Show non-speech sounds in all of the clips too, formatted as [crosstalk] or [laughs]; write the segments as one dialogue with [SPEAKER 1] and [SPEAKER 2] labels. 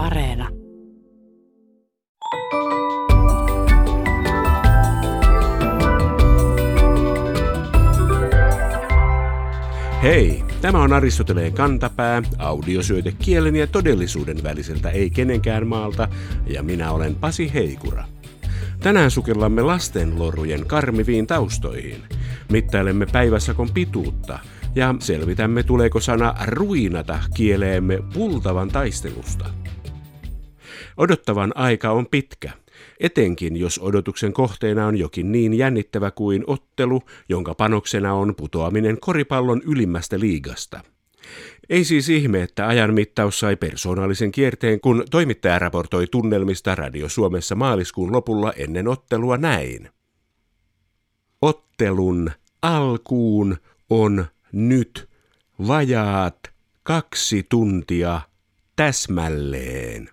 [SPEAKER 1] Areena.
[SPEAKER 2] Hei, tämä on Aristoteleen kantapää, audiosyöte kielen ja todellisuuden väliseltä ei kenenkään maalta, ja minä olen Pasi Heikura. Tänään sukellamme lastenlorujen karmiviin taustoihin. Mittailemme päiväsakon pituutta ja selvitämme tuleeko sana ruinata kieleemme pultavan taistelusta. Odottavan aika on pitkä, etenkin jos odotuksen kohteena on jokin niin jännittävä kuin ottelu, jonka panoksena on putoaminen koripallon ylimmästä liigasta. Ei siis ihme, että ajan mittaus sai persoonallisen kierteen, kun toimittaja raportoi tunnelmista Radio Suomessa maaliskuun lopulla ennen ottelua näin. Ottelun alkuun on nyt vajaat kaksi tuntia täsmälleen.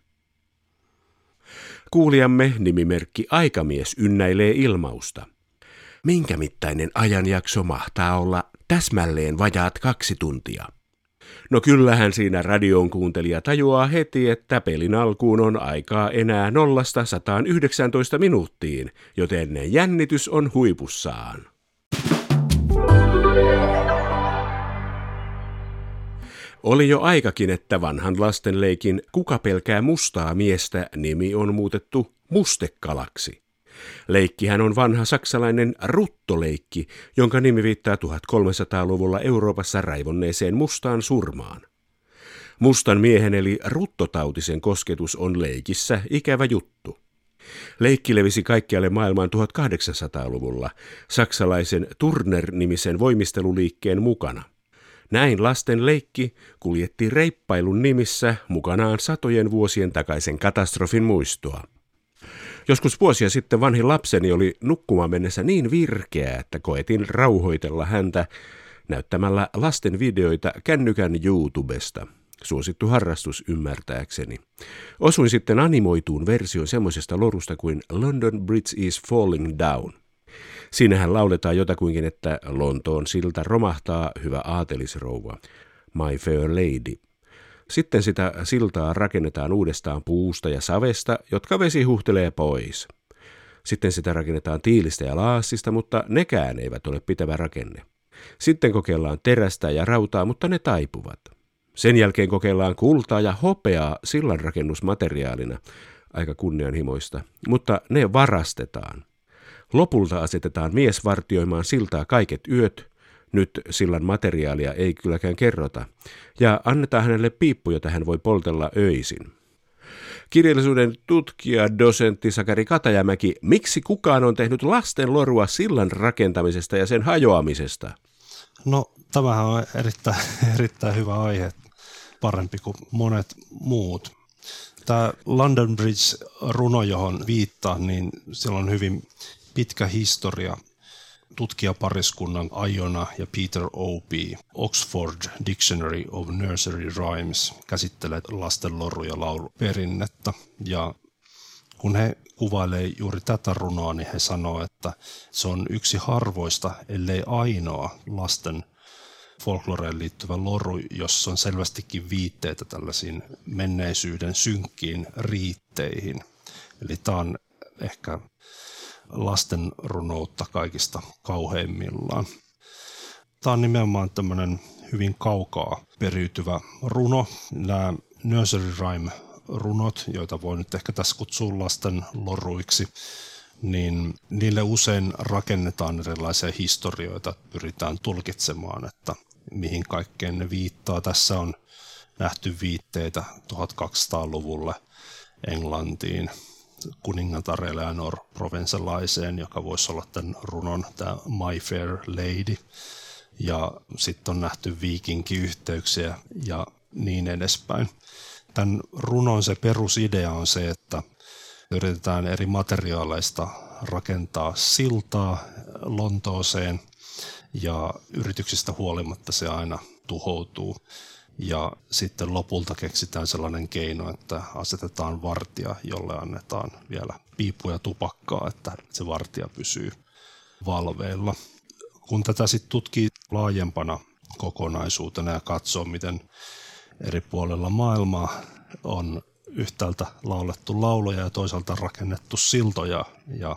[SPEAKER 2] Kuulijamme nimimerkki Aikamies ynnäilee ilmausta. Minkä mittainen ajanjakso mahtaa olla täsmälleen vajaat kaksi tuntia? No kyllähän siinä radion kuuntelija tajuaa heti, että pelin alkuun on aikaa enää 0-119 minuuttiin, joten jännitys on huipussaan. Oli jo aikakin, että vanhan lastenleikin Kuka pelkää mustaa miestä nimi on muutettu mustekalaksi. Leikkihän on vanha saksalainen ruttoleikki, jonka nimi viittaa 1300-luvulla Euroopassa raivonneeseen mustaan surmaan. Mustan miehen eli ruttotautisen kosketus on leikissä ikävä juttu. Leikki levisi kaikkialle maailmaan 1800-luvulla saksalaisen Turner-nimisen voimisteluliikkeen mukana – näin lasten leikki kuljetti reippailun nimissä mukanaan satojen vuosien takaisen katastrofin muistoa. Joskus vuosia sitten vanhin lapseni oli nukkumaan mennessä niin virkeä, että koetin rauhoitella häntä näyttämällä lasten videoita kännykän YouTubesta. Suosittu harrastus ymmärtääkseni. Osuin sitten animoituun versioon semmoisesta lorusta kuin London Bridge is Falling Down – Siinähän lauletaan jotakuinkin, että Lontoon silta romahtaa, hyvä aatelisrouva, my fair lady. Sitten sitä siltaa rakennetaan uudestaan puusta ja savesta, jotka vesi huhtelee pois. Sitten sitä rakennetaan tiilistä ja laassista, mutta nekään eivät ole pitävä rakenne. Sitten kokeillaan terästä ja rautaa, mutta ne taipuvat. Sen jälkeen kokeillaan kultaa ja hopeaa sillan rakennusmateriaalina, aika kunnianhimoista, mutta ne varastetaan. Lopulta asetetaan mies vartioimaan siltaa kaiket yöt, nyt sillan materiaalia ei kylläkään kerrota, ja annetaan hänelle piippu, jota hän voi poltella öisin. Kirjallisuuden tutkija, dosentti Sakari Katajamäki, miksi kukaan on tehnyt lasten lorua sillan rakentamisesta ja sen hajoamisesta?
[SPEAKER 3] No, tämähän on erittäin, [laughs] erittäin hyvä aihe, parempi kuin monet muut. Tämä London Bridge-runo, johon viittaa, niin sillä on hyvin pitkä historia tutkijapariskunnan Aiona ja Peter O.P. Oxford Dictionary of Nursery Rhymes käsittelee lastenloru- ja lauluperinnettä. Ja kun he kuvailee juuri tätä runoa, niin he sanoo, että se on yksi harvoista, ellei ainoa lasten folkloreen liittyvä loru, jossa on selvästikin viitteitä tällaisiin menneisyyden synkkiin riitteihin. Eli tämä on ehkä lasten runoutta kaikista kauheimmillaan. Tämä on nimenomaan tämmöinen hyvin kaukaa periytyvä runo. Nämä nursery rhyme runot, joita voi nyt ehkä tässä kutsua lasten loruiksi, niin niille usein rakennetaan erilaisia historioita, pyritään tulkitsemaan, että mihin kaikkeen ne viittaa. Tässä on nähty viitteitä 1200-luvulle Englantiin, kuningatar Eleanor Provencelaiseen, joka voisi olla tämän runon tämä My Fair Lady. Ja sitten on nähty viikinkiyhteyksiä ja niin edespäin. Tämän runon se perusidea on se, että yritetään eri materiaaleista rakentaa siltaa Lontooseen ja yrityksistä huolimatta se aina tuhoutuu. Ja sitten lopulta keksitään sellainen keino, että asetetaan vartija, jolle annetaan vielä piippuja tupakkaa, että se vartija pysyy valveilla. Kun tätä sitten tutkii laajempana kokonaisuutena ja katsoo, miten eri puolilla maailmaa on yhtäältä laulettu lauluja ja toisaalta rakennettu siltoja ja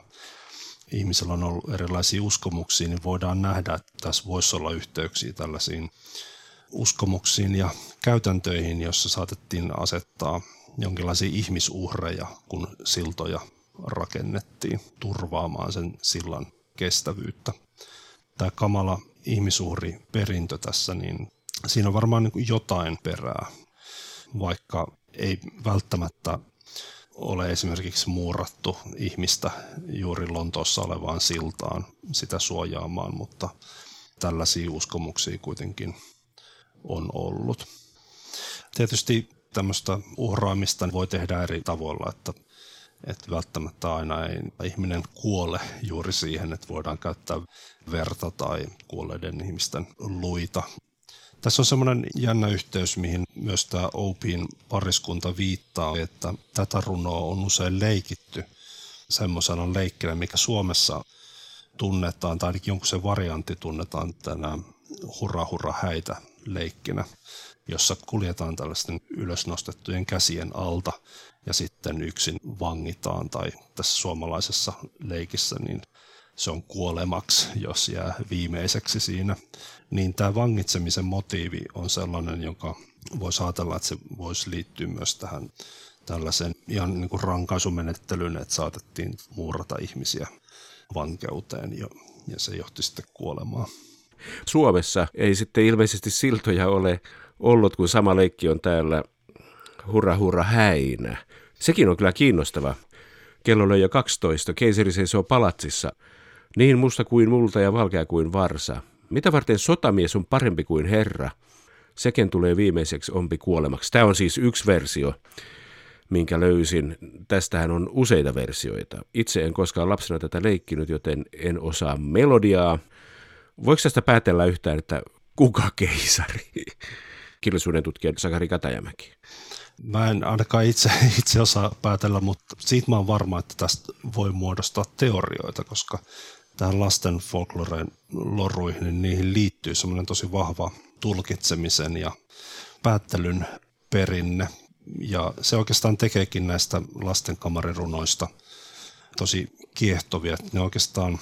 [SPEAKER 3] ihmisellä on ollut erilaisia uskomuksia, niin voidaan nähdä, että tässä voisi olla yhteyksiä tällaisiin uskomuksiin ja käytäntöihin, jossa saatettiin asettaa jonkinlaisia ihmisuhreja, kun siltoja rakennettiin turvaamaan sen sillan kestävyyttä. Tämä kamala ihmisuhriperintö tässä, niin siinä on varmaan niin jotain perää, vaikka ei välttämättä ole esimerkiksi muurattu ihmistä juuri Lontoossa olevaan siltaan sitä suojaamaan, mutta tällaisia uskomuksia kuitenkin on ollut. Tietysti tämmöistä uhraamista voi tehdä eri tavoilla, että, että välttämättä aina ei ihminen kuole juuri siihen, että voidaan käyttää verta tai kuolleiden ihmisten luita. Tässä on semmoinen jännä yhteys, mihin myös tämä Opin pariskunta viittaa, että tätä runoa on usein leikitty semmoisena leikkinä, mikä Suomessa tunnetaan, tai ainakin jonkun se variantti tunnetaan tänä hurra hurra häitä leikkinä, jossa kuljetaan tällaisten ylösnostettujen käsien alta ja sitten yksin vangitaan, tai tässä suomalaisessa leikissä niin se on kuolemaksi, jos jää viimeiseksi siinä. Niin tämä vangitsemisen motiivi on sellainen, joka voisi ajatella, että se voisi liittyä myös tähän tällaisen ihan niin kuin rankaisumenettelyyn, että saatettiin muurata ihmisiä vankeuteen ja, ja se johti sitten kuolemaan.
[SPEAKER 2] Suomessa ei sitten ilmeisesti siltoja ole ollut, kun sama leikki on täällä hurra hurra häinä. Sekin on kyllä kiinnostava. Kello löi jo 12. Keisari seisoo palatsissa. Niin musta kuin multa ja valkea kuin varsa. Mitä varten sotamies on parempi kuin herra? Sekin tulee viimeiseksi ompi kuolemaksi. Tämä on siis yksi versio, minkä löysin. Tästähän on useita versioita. Itse en koskaan lapsena tätä leikkinyt, joten en osaa melodiaa. Voiko tästä päätellä yhtään, että kuka keisari? Kirjallisuuden tutkija Sakari Katajamäki.
[SPEAKER 3] Mä en ainakaan itse, [laughs] itse osaa päätellä, mutta siitä mä oon varma, että tästä voi muodostaa teorioita, koska tähän lasten folkloreen loruihin, niin niihin liittyy semmoinen tosi vahva tulkitsemisen ja päättelyn perinne. Ja se oikeastaan tekeekin näistä lastenkamarirunoista tosi kiehtovia. Ne oikeastaan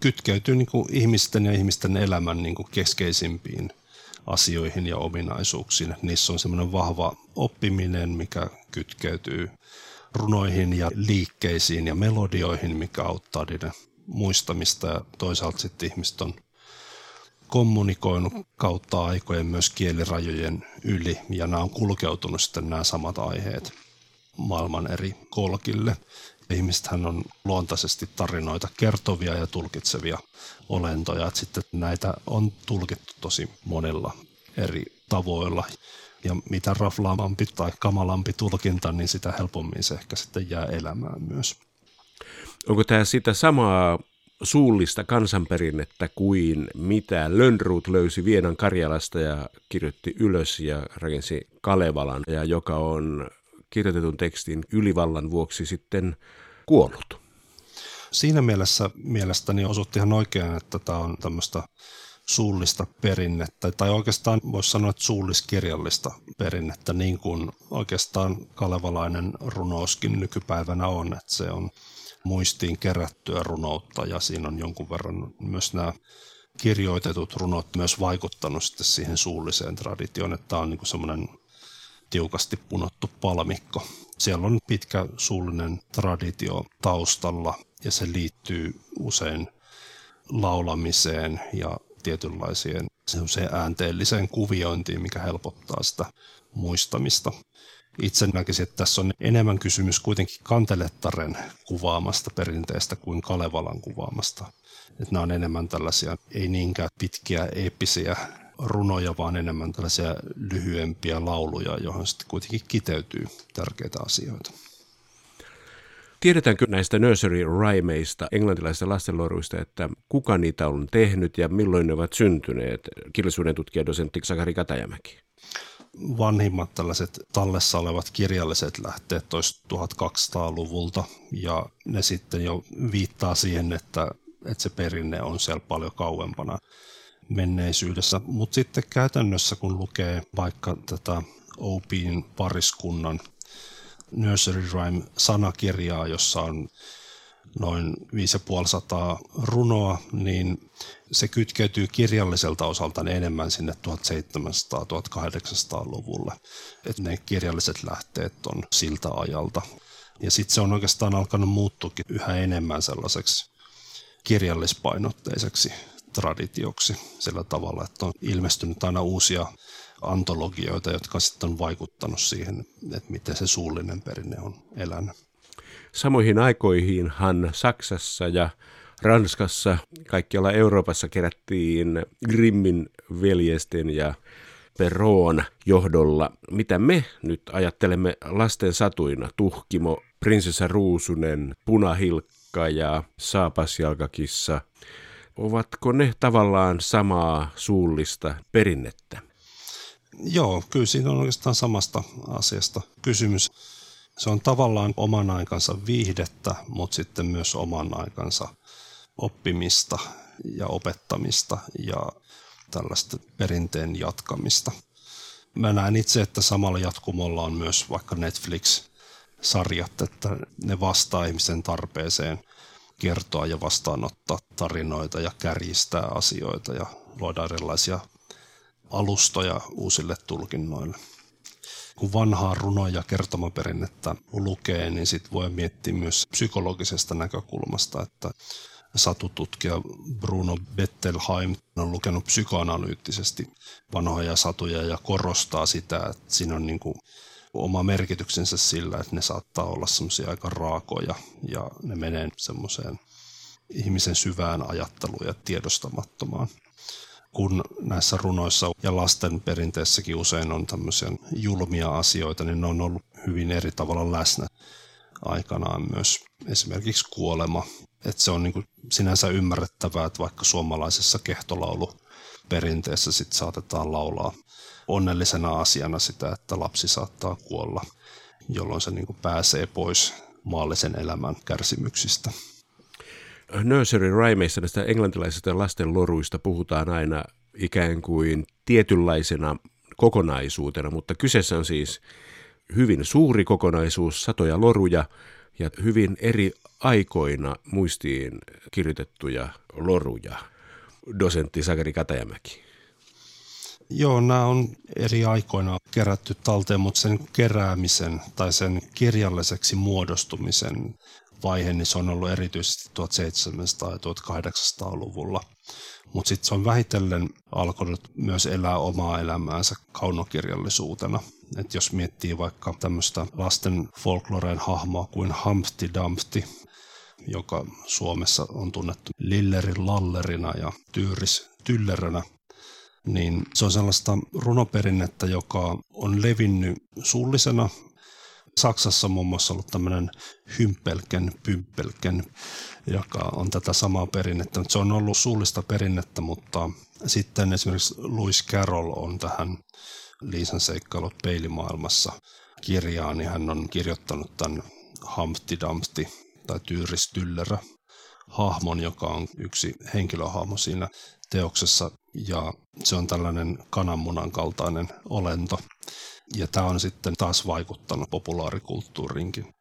[SPEAKER 3] kytkeytyy niin kuin ihmisten ja ihmisten elämän niin kuin keskeisimpiin asioihin ja ominaisuuksiin. Niissä on semmoinen vahva oppiminen, mikä kytkeytyy runoihin ja liikkeisiin ja melodioihin, mikä auttaa niiden muistamista ja toisaalta sitten ihmiset on kommunikoinut kautta aikojen myös kielirajojen yli ja nämä on kulkeutunut sitten nämä samat aiheet maailman eri kolkille. Ihmisethän on luontaisesti tarinoita kertovia ja tulkitsevia olentoja, että sitten näitä on tulkittu tosi monilla eri tavoilla. Ja mitä raflaamampi tai kamalampi tulkinta, niin sitä helpommin se ehkä sitten jää elämään myös.
[SPEAKER 2] Onko tämä sitä samaa suullista kansanperinnettä kuin mitä Lönnruut löysi Vienan Karjalasta ja kirjoitti ylös ja rakensi Kalevalan, ja joka on kirjoitetun tekstin ylivallan vuoksi sitten kuollut.
[SPEAKER 3] Siinä mielessä mielestäni osutti ihan oikein, että tämä on tämmöistä suullista perinnettä, tai oikeastaan voisi sanoa, että suulliskirjallista perinnettä, niin kuin oikeastaan kalevalainen runouskin nykypäivänä on, että se on muistiin kerättyä runoutta ja siinä on jonkun verran myös nämä kirjoitetut runot myös vaikuttanut sitten siihen suulliseen traditioon, että tämä on niin semmoinen tiukasti punottu palmikko. Siellä on pitkä suullinen traditio taustalla ja se liittyy usein laulamiseen ja tietynlaiseen äänteelliseen kuviointiin, mikä helpottaa sitä muistamista. Itse näkisin, että tässä on enemmän kysymys kuitenkin kantelettaren kuvaamasta perinteestä kuin Kalevalan kuvaamasta. Että nämä on enemmän tällaisia, ei niinkään pitkiä eeppisiä runoja, vaan enemmän tällaisia lyhyempiä lauluja, johon sitten kuitenkin kiteytyy tärkeitä asioita.
[SPEAKER 2] Tiedetäänkö näistä nursery rhymeista, englantilaisista lastenloruista, että kuka niitä on tehnyt ja milloin ne ovat syntyneet? Kirjallisuuden tutkija dosentti Sakari Katajamäki
[SPEAKER 3] vanhimmat tällaiset tallessa olevat kirjalliset lähteet tois 1200-luvulta ja ne sitten jo viittaa siihen, että, että se perinne on siellä paljon kauempana menneisyydessä. Mutta sitten käytännössä kun lukee vaikka tätä Opin pariskunnan Nursery Rhyme-sanakirjaa, jossa on noin 5500 runoa, niin se kytkeytyy kirjalliselta osalta enemmän sinne 1700-1800-luvulle. Että ne kirjalliset lähteet on siltä ajalta. Ja sitten se on oikeastaan alkanut muuttuukin yhä enemmän sellaiseksi kirjallispainotteiseksi traditioksi sillä tavalla, että on ilmestynyt aina uusia antologioita, jotka sitten on vaikuttanut siihen, että miten se suullinen perinne on elänyt.
[SPEAKER 2] Samoihin aikoihinhan Saksassa ja Ranskassa, kaikkialla Euroopassa kerättiin Grimmin veljesten ja Peroon johdolla. Mitä me nyt ajattelemme lasten satuina? Tuhkimo, prinsessa Ruusunen, Punahilkka ja Saapasjalkakissa. Ovatko ne tavallaan samaa suullista perinnettä?
[SPEAKER 3] Joo, kyllä siinä on oikeastaan samasta asiasta kysymys. Se on tavallaan oman aikansa viihdettä, mutta sitten myös oman aikansa oppimista ja opettamista ja tällaista perinteen jatkamista. Mä näen itse, että samalla jatkumolla on myös vaikka Netflix-sarjat, että ne vastaa ihmisen tarpeeseen kertoa ja vastaanottaa tarinoita ja kärjistää asioita ja luoda erilaisia alustoja uusille tulkinnoille. Kun vanhaa runo- ja kertomaperinnettä lukee, niin sitten voi miettiä myös psykologisesta näkökulmasta, että satututkija Bruno Bettelheim on lukenut psykoanalyyttisesti vanhoja satuja ja korostaa sitä, että siinä on niin kuin oma merkityksensä sillä, että ne saattaa olla semmoisia aika raakoja ja ne menee semmoiseen ihmisen syvään ajatteluun ja tiedostamattomaan. Kun näissä runoissa ja lasten perinteessäkin usein on tämmöisiä julmia asioita, niin ne on ollut hyvin eri tavalla läsnä aikanaan myös esimerkiksi kuolema että se on niin kuin sinänsä ymmärrettävää, että vaikka suomalaisessa kehtolaulu perinteessä sit saatetaan laulaa onnellisena asiana sitä, että lapsi saattaa kuolla, jolloin se niin pääsee pois maallisen elämän kärsimyksistä.
[SPEAKER 2] Nursery Rhymeissa näistä englantilaisista lasten loruista puhutaan aina ikään kuin tietynlaisena kokonaisuutena, mutta kyseessä on siis hyvin suuri kokonaisuus, satoja loruja ja hyvin eri aikoina muistiin kirjoitettuja loruja, dosentti Sakari Katajamäki?
[SPEAKER 3] Joo, nämä on eri aikoina kerätty talteen, mutta sen keräämisen tai sen kirjalliseksi muodostumisen vaihe, niin se on ollut erityisesti 1700- ja 1800-luvulla. Mutta sitten se on vähitellen alkanut myös elää omaa elämäänsä kaunokirjallisuutena. Et jos miettii vaikka tämmöistä lasten folkloreen hahmoa kuin Humpty Dumpty, joka Suomessa on tunnettu Lillerin lallerina ja Tyyris tyllerönä, niin se on sellaista runoperinnettä, joka on levinnyt suullisena. Saksassa muun muassa ollut tämmöinen hympelken, pympelken, joka on tätä samaa perinnettä. Se on ollut suullista perinnettä, mutta sitten esimerkiksi Louis Carroll on tähän Liisan seikkailut peilimaailmassa kirjaan, niin hän on kirjoittanut tämän Humpty Dumpty tai Tyyris Tyllerä hahmon, joka on yksi henkilöhahmo siinä teoksessa ja se on tällainen kananmunan kaltainen olento. Ja tämä on sitten taas vaikuttanut populaarikulttuurinkin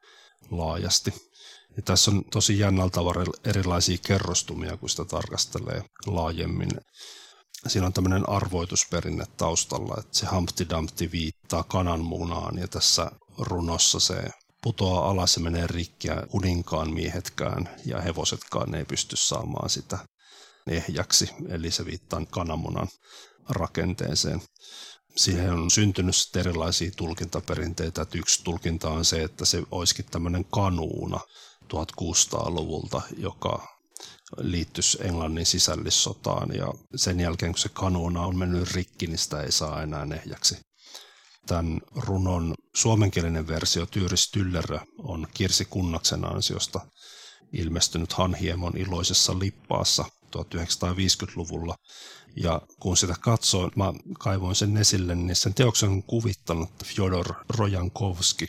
[SPEAKER 3] laajasti. Ja tässä on tosi jännällä tavalla erilaisia kerrostumia, kun sitä tarkastelee laajemmin. Siinä on tämmöinen arvoitusperinne taustalla, että se Humpty Dumpty viittaa kananmunaan ja tässä runossa se putoaa alas ja menee rikki ja kuninkaan miehetkään ja hevosetkaan ei pysty saamaan sitä ehjäksi, eli se viittaa kananmunan rakenteeseen. Siihen on syntynyt erilaisia tulkintaperinteitä. Että yksi tulkinta on se, että se olisikin tämmöinen kanuuna 1600-luvulta, joka liittyisi Englannin sisällissotaan ja sen jälkeen kun se kanuuna on mennyt rikki, niin sitä ei saa enää ehjäksi. Tämän runon suomenkielinen versio Tyyris Tyllerö on Kirsi Kunnaksen ansiosta ilmestynyt Hanhiemon iloisessa lippaassa 1950-luvulla. Ja kun sitä katsoo, mä kaivoin sen esille, niin sen teoksen on kuvittanut Fyodor Rojankovski,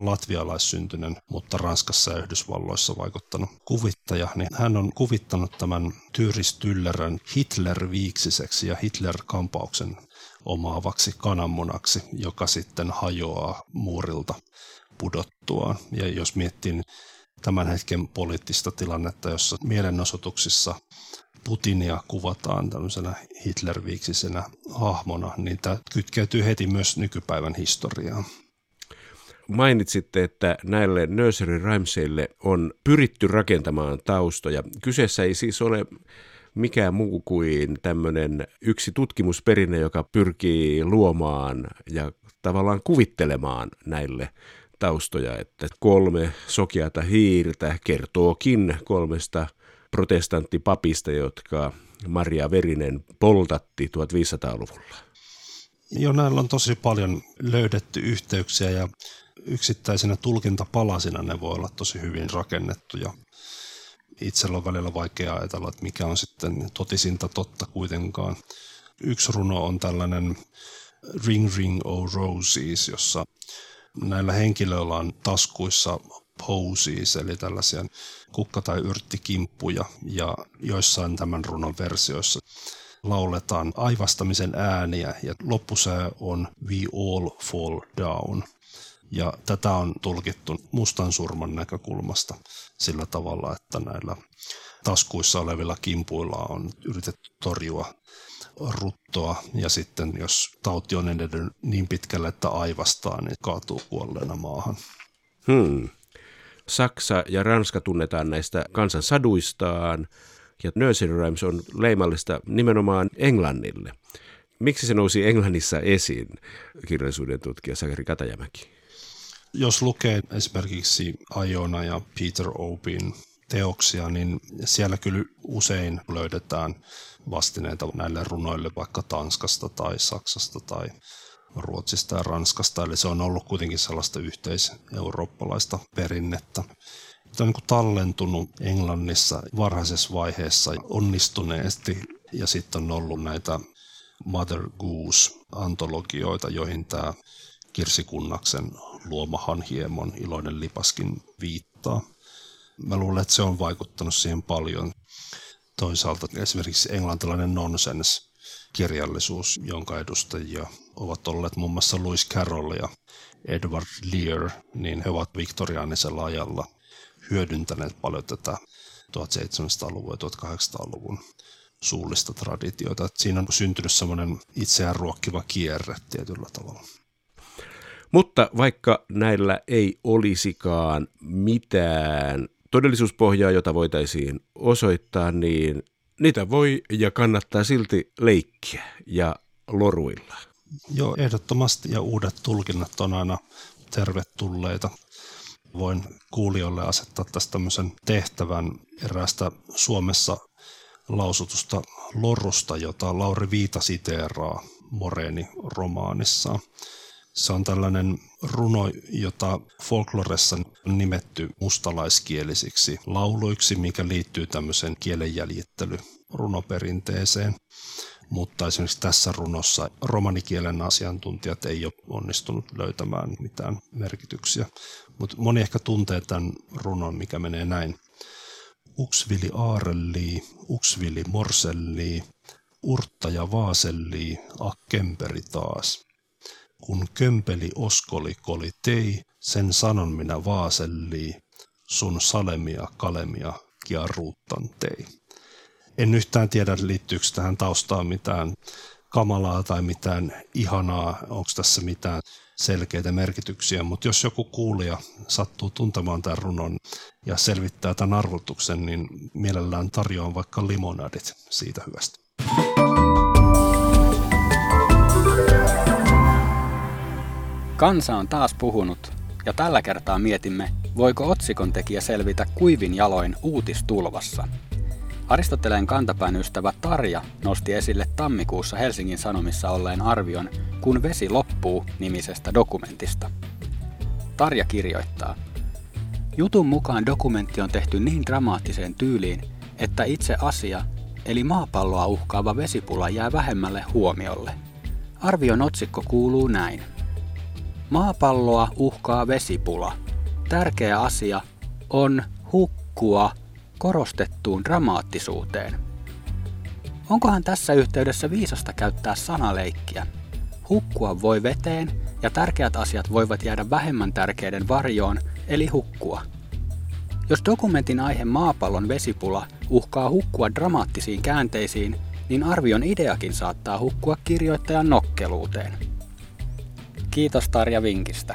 [SPEAKER 3] latvialaissyntyinen, mutta Ranskassa ja Yhdysvalloissa vaikuttanut kuvittaja, niin hän on kuvittanut tämän Tyyris Tyllerön Hitler-viiksiseksi ja Hitler-kampauksen omaavaksi kananmunaksi, joka sitten hajoaa muurilta pudottuaan. Ja jos miettii tämän hetken poliittista tilannetta, jossa mielenosoituksissa Putinia kuvataan tämmöisenä Hitlerviiksisenä hahmona, niin tämä kytkeytyy heti myös nykypäivän historiaan.
[SPEAKER 2] Mainitsitte, että näille nursery rhymesille on pyritty rakentamaan taustoja. Kyseessä ei siis ole mikään muu kuin tämmöinen yksi tutkimusperinne, joka pyrkii luomaan ja tavallaan kuvittelemaan näille taustoja, että kolme sokeata hiirtä kertookin kolmesta protestanttipapista, jotka Maria Verinen poltatti 1500-luvulla.
[SPEAKER 3] Jo näillä on tosi paljon löydetty yhteyksiä ja yksittäisenä tulkintapalasina ne voi olla tosi hyvin rakennettuja. Itsellä on välillä vaikea ajatella, että mikä on sitten totisinta totta kuitenkaan. Yksi runo on tällainen Ring Ring O Roses, jossa näillä henkilöillä on taskuissa posies, eli tällaisia kukka- tai yrttikimppuja, ja joissain tämän runon versioissa lauletaan aivastamisen ääniä, ja loppusää on We all fall down. Ja tätä on tulkittu mustan surman näkökulmasta sillä tavalla, että näillä taskuissa olevilla kimpuilla on yritetty torjua ruttoa ja sitten jos tauti on edennyt niin pitkälle, että aivastaa, niin kaatuu kuolleena maahan.
[SPEAKER 2] Hmm. Saksa ja Ranska tunnetaan näistä kansan saduistaan ja Nursery Rhymes on leimallista nimenomaan Englannille. Miksi se nousi Englannissa esiin, kirjallisuuden tutkija Sakari Katajamäki?
[SPEAKER 3] Jos lukee esimerkiksi Aiona ja Peter Opin teoksia, niin siellä kyllä usein löydetään vastineita näille runoille vaikka Tanskasta tai Saksasta tai Ruotsista ja Ranskasta, eli se on ollut kuitenkin sellaista yhteiseurooppalaista perinnettä. Tämä on niin tallentunut Englannissa varhaisessa vaiheessa onnistuneesti, ja sitten on ollut näitä Mother Goose-antologioita, joihin tämä Kirsi Kunnaksen luomahan hiemon iloinen lipaskin viittaa. Mä luulen, että se on vaikuttanut siihen paljon. Toisaalta esimerkiksi englantilainen nonsense-kirjallisuus, jonka edustajia ovat olleet muun muassa Lewis Carroll ja Edward Lear, niin he ovat viktoriaanisella ajalla hyödyntäneet paljon tätä 1700-luvun ja 1800-luvun suullista traditiota. Siinä on syntynyt semmoinen itseään ruokkiva kierre tietyllä tavalla.
[SPEAKER 2] Mutta vaikka näillä ei olisikaan mitään todellisuuspohjaa, jota voitaisiin osoittaa, niin niitä voi ja kannattaa silti leikkiä ja loruilla.
[SPEAKER 3] Joo, ehdottomasti ja uudet tulkinnat on aina tervetulleita. Voin kuulijoille asettaa tästä tämmöisen tehtävän eräästä Suomessa lausutusta lorusta, jota Lauri Viita siteeraa Moreeni romaanissaan. Se on tällainen runo, jota folkloressa on nimetty mustalaiskielisiksi lauluiksi, mikä liittyy tämmöiseen kielenjäljittely runoperinteeseen. Mutta esimerkiksi tässä runossa romanikielen asiantuntijat ei ole onnistunut löytämään mitään merkityksiä. Mutta moni ehkä tuntee tämän runon, mikä menee näin. Uksvili aarellii, uksvili morsellii, urtta ja vaasellii, akkemperi taas. Kun kömpeli oskoli koli tei, sen sanon minä vaasellii, sun salemia kalemia kiaruuttan tei. En yhtään tiedä, liittyykö tähän taustaan mitään kamalaa tai mitään ihanaa, onko tässä mitään selkeitä merkityksiä, mutta jos joku kuulija sattuu tuntemaan tämän runon ja selvittää tämän arvotuksen, niin mielellään tarjoan vaikka limonadit siitä hyvästä.
[SPEAKER 1] Kansa on taas puhunut, ja tällä kertaa mietimme, voiko otsikon tekijä selvitä kuivin jaloin uutistulvassa. Aristoteleen kantapään ystävä Tarja nosti esille tammikuussa Helsingin Sanomissa olleen arvion Kun vesi loppuu nimisestä dokumentista. Tarja kirjoittaa, Jutun mukaan dokumentti on tehty niin dramaattiseen tyyliin, että itse asia, eli maapalloa uhkaava vesipula jää vähemmälle huomiolle. Arvion otsikko kuuluu näin. Maapalloa uhkaa vesipula. Tärkeä asia on hukkua korostettuun dramaattisuuteen. Onkohan tässä yhteydessä viisasta käyttää sanaleikkiä? Hukkua voi veteen ja tärkeät asiat voivat jäädä vähemmän tärkeiden varjoon, eli hukkua. Jos dokumentin aihe maapallon vesipula uhkaa hukkua dramaattisiin käänteisiin, niin arvion ideakin saattaa hukkua kirjoittajan nokkeluuteen. Kiitos Tarja vinkistä.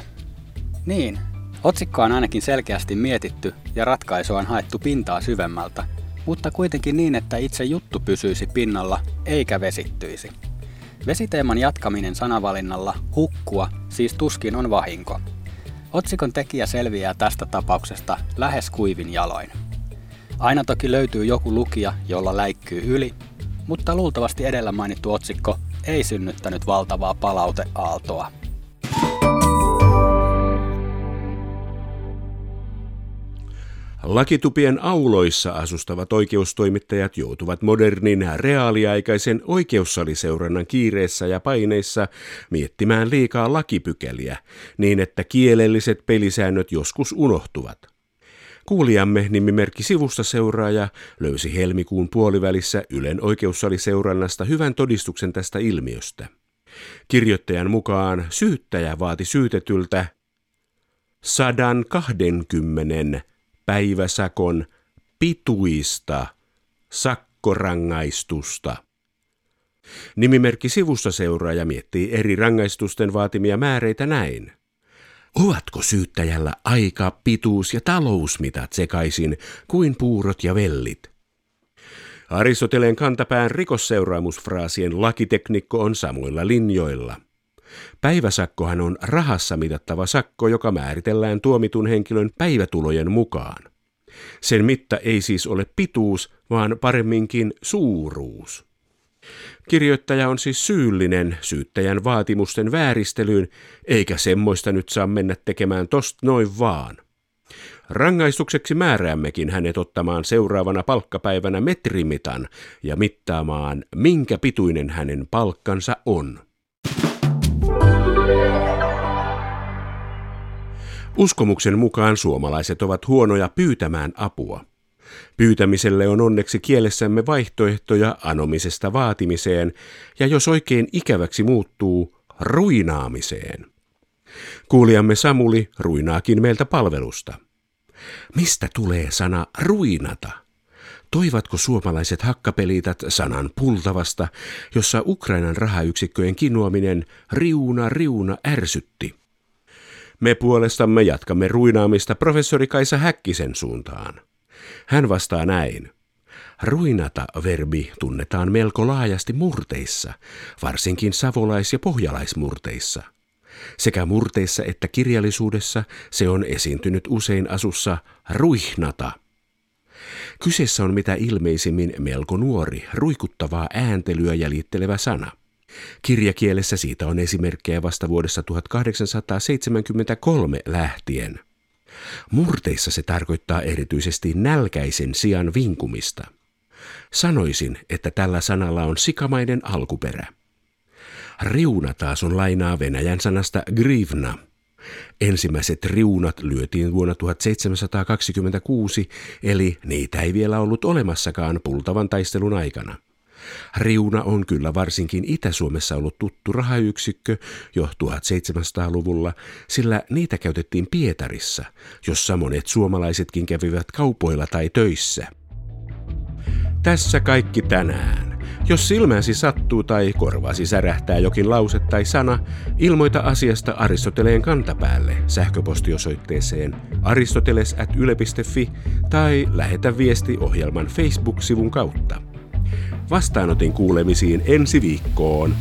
[SPEAKER 1] Niin, otsikko on ainakin selkeästi mietitty ja ratkaisua on haettu pintaa syvemmältä, mutta kuitenkin niin, että itse juttu pysyisi pinnalla eikä vesittyisi. Vesiteeman jatkaminen sanavalinnalla hukkua siis tuskin on vahinko. Otsikon tekijä selviää tästä tapauksesta lähes kuivin jaloin. Aina toki löytyy joku lukija, jolla läikkyy yli, mutta luultavasti edellä mainittu otsikko ei synnyttänyt valtavaa palauteaaltoa.
[SPEAKER 2] Lakitupien auloissa asustavat oikeustoimittajat joutuvat modernin reaaliaikaisen oikeussaliseurannan kiireessä ja paineissa miettimään liikaa lakipykäliä, niin että kielelliset pelisäännöt joskus unohtuvat. Kuulijamme nimimerkki sivusta seuraaja löysi helmikuun puolivälissä Ylen oikeussaliseurannasta hyvän todistuksen tästä ilmiöstä. Kirjoittajan mukaan syyttäjä vaati syytetyltä 120 päiväsakon pituista sakkorangaistusta. Nimimerkki sivusta seuraaja miettii eri rangaistusten vaatimia määreitä näin. Ovatko syyttäjällä aika, pituus ja talousmitat sekaisin kuin puurot ja vellit? Aristoteleen kantapään rikosseuraamusfraasien lakiteknikko on samoilla linjoilla – Päiväsakkohan on rahassa mitattava sakko, joka määritellään tuomitun henkilön päivätulojen mukaan. Sen mitta ei siis ole pituus, vaan paremminkin suuruus. Kirjoittaja on siis syyllinen syyttäjän vaatimusten vääristelyyn, eikä semmoista nyt saa mennä tekemään tost noin vaan. Rangaistukseksi määräämmekin hänet ottamaan seuraavana palkkapäivänä metrimitan ja mittaamaan, minkä pituinen hänen palkkansa on. Uskomuksen mukaan suomalaiset ovat huonoja pyytämään apua. Pyytämiselle on onneksi kielessämme vaihtoehtoja anomisesta vaatimiseen ja jos oikein ikäväksi muuttuu, ruinaamiseen. Kuulijamme Samuli ruinaakin meiltä palvelusta. Mistä tulee sana ruinata? Toivatko suomalaiset hakkapelitat sanan pultavasta, jossa Ukrainan rahayksikköjen kinuaminen riuna riuna ärsytti? Me puolestamme jatkamme ruinaamista professori Kaisa Häkkisen suuntaan. Hän vastaa näin. Ruinata-verbi tunnetaan melko laajasti murteissa, varsinkin savolais- ja pohjalaismurteissa. Sekä murteissa että kirjallisuudessa se on esiintynyt usein asussa ruihnata. Kyseessä on mitä ilmeisimmin melko nuori, ruikuttavaa ääntelyä jäljittelevä sana. Kirjakielessä siitä on esimerkkejä vasta vuodessa 1873 lähtien. Murteissa se tarkoittaa erityisesti nälkäisen sian vinkumista. Sanoisin, että tällä sanalla on sikamainen alkuperä. Riuna taas on lainaa Venäjän sanasta grivna. Ensimmäiset riunat lyötiin vuonna 1726, eli niitä ei vielä ollut olemassakaan pultavan taistelun aikana. Riuna on kyllä varsinkin Itä-Suomessa ollut tuttu rahayksikkö jo 1700-luvulla, sillä niitä käytettiin Pietarissa, jossa monet suomalaisetkin kävivät kaupoilla tai töissä. Tässä kaikki tänään. Jos silmäsi sattuu tai korvasi särähtää jokin lause tai sana, ilmoita asiasta Aristoteleen kantapäälle sähköpostiosoitteeseen aristoteles.yle.fi tai lähetä viesti ohjelman Facebook-sivun kautta. Vastaanotin kuulemisiin ensi viikkoon.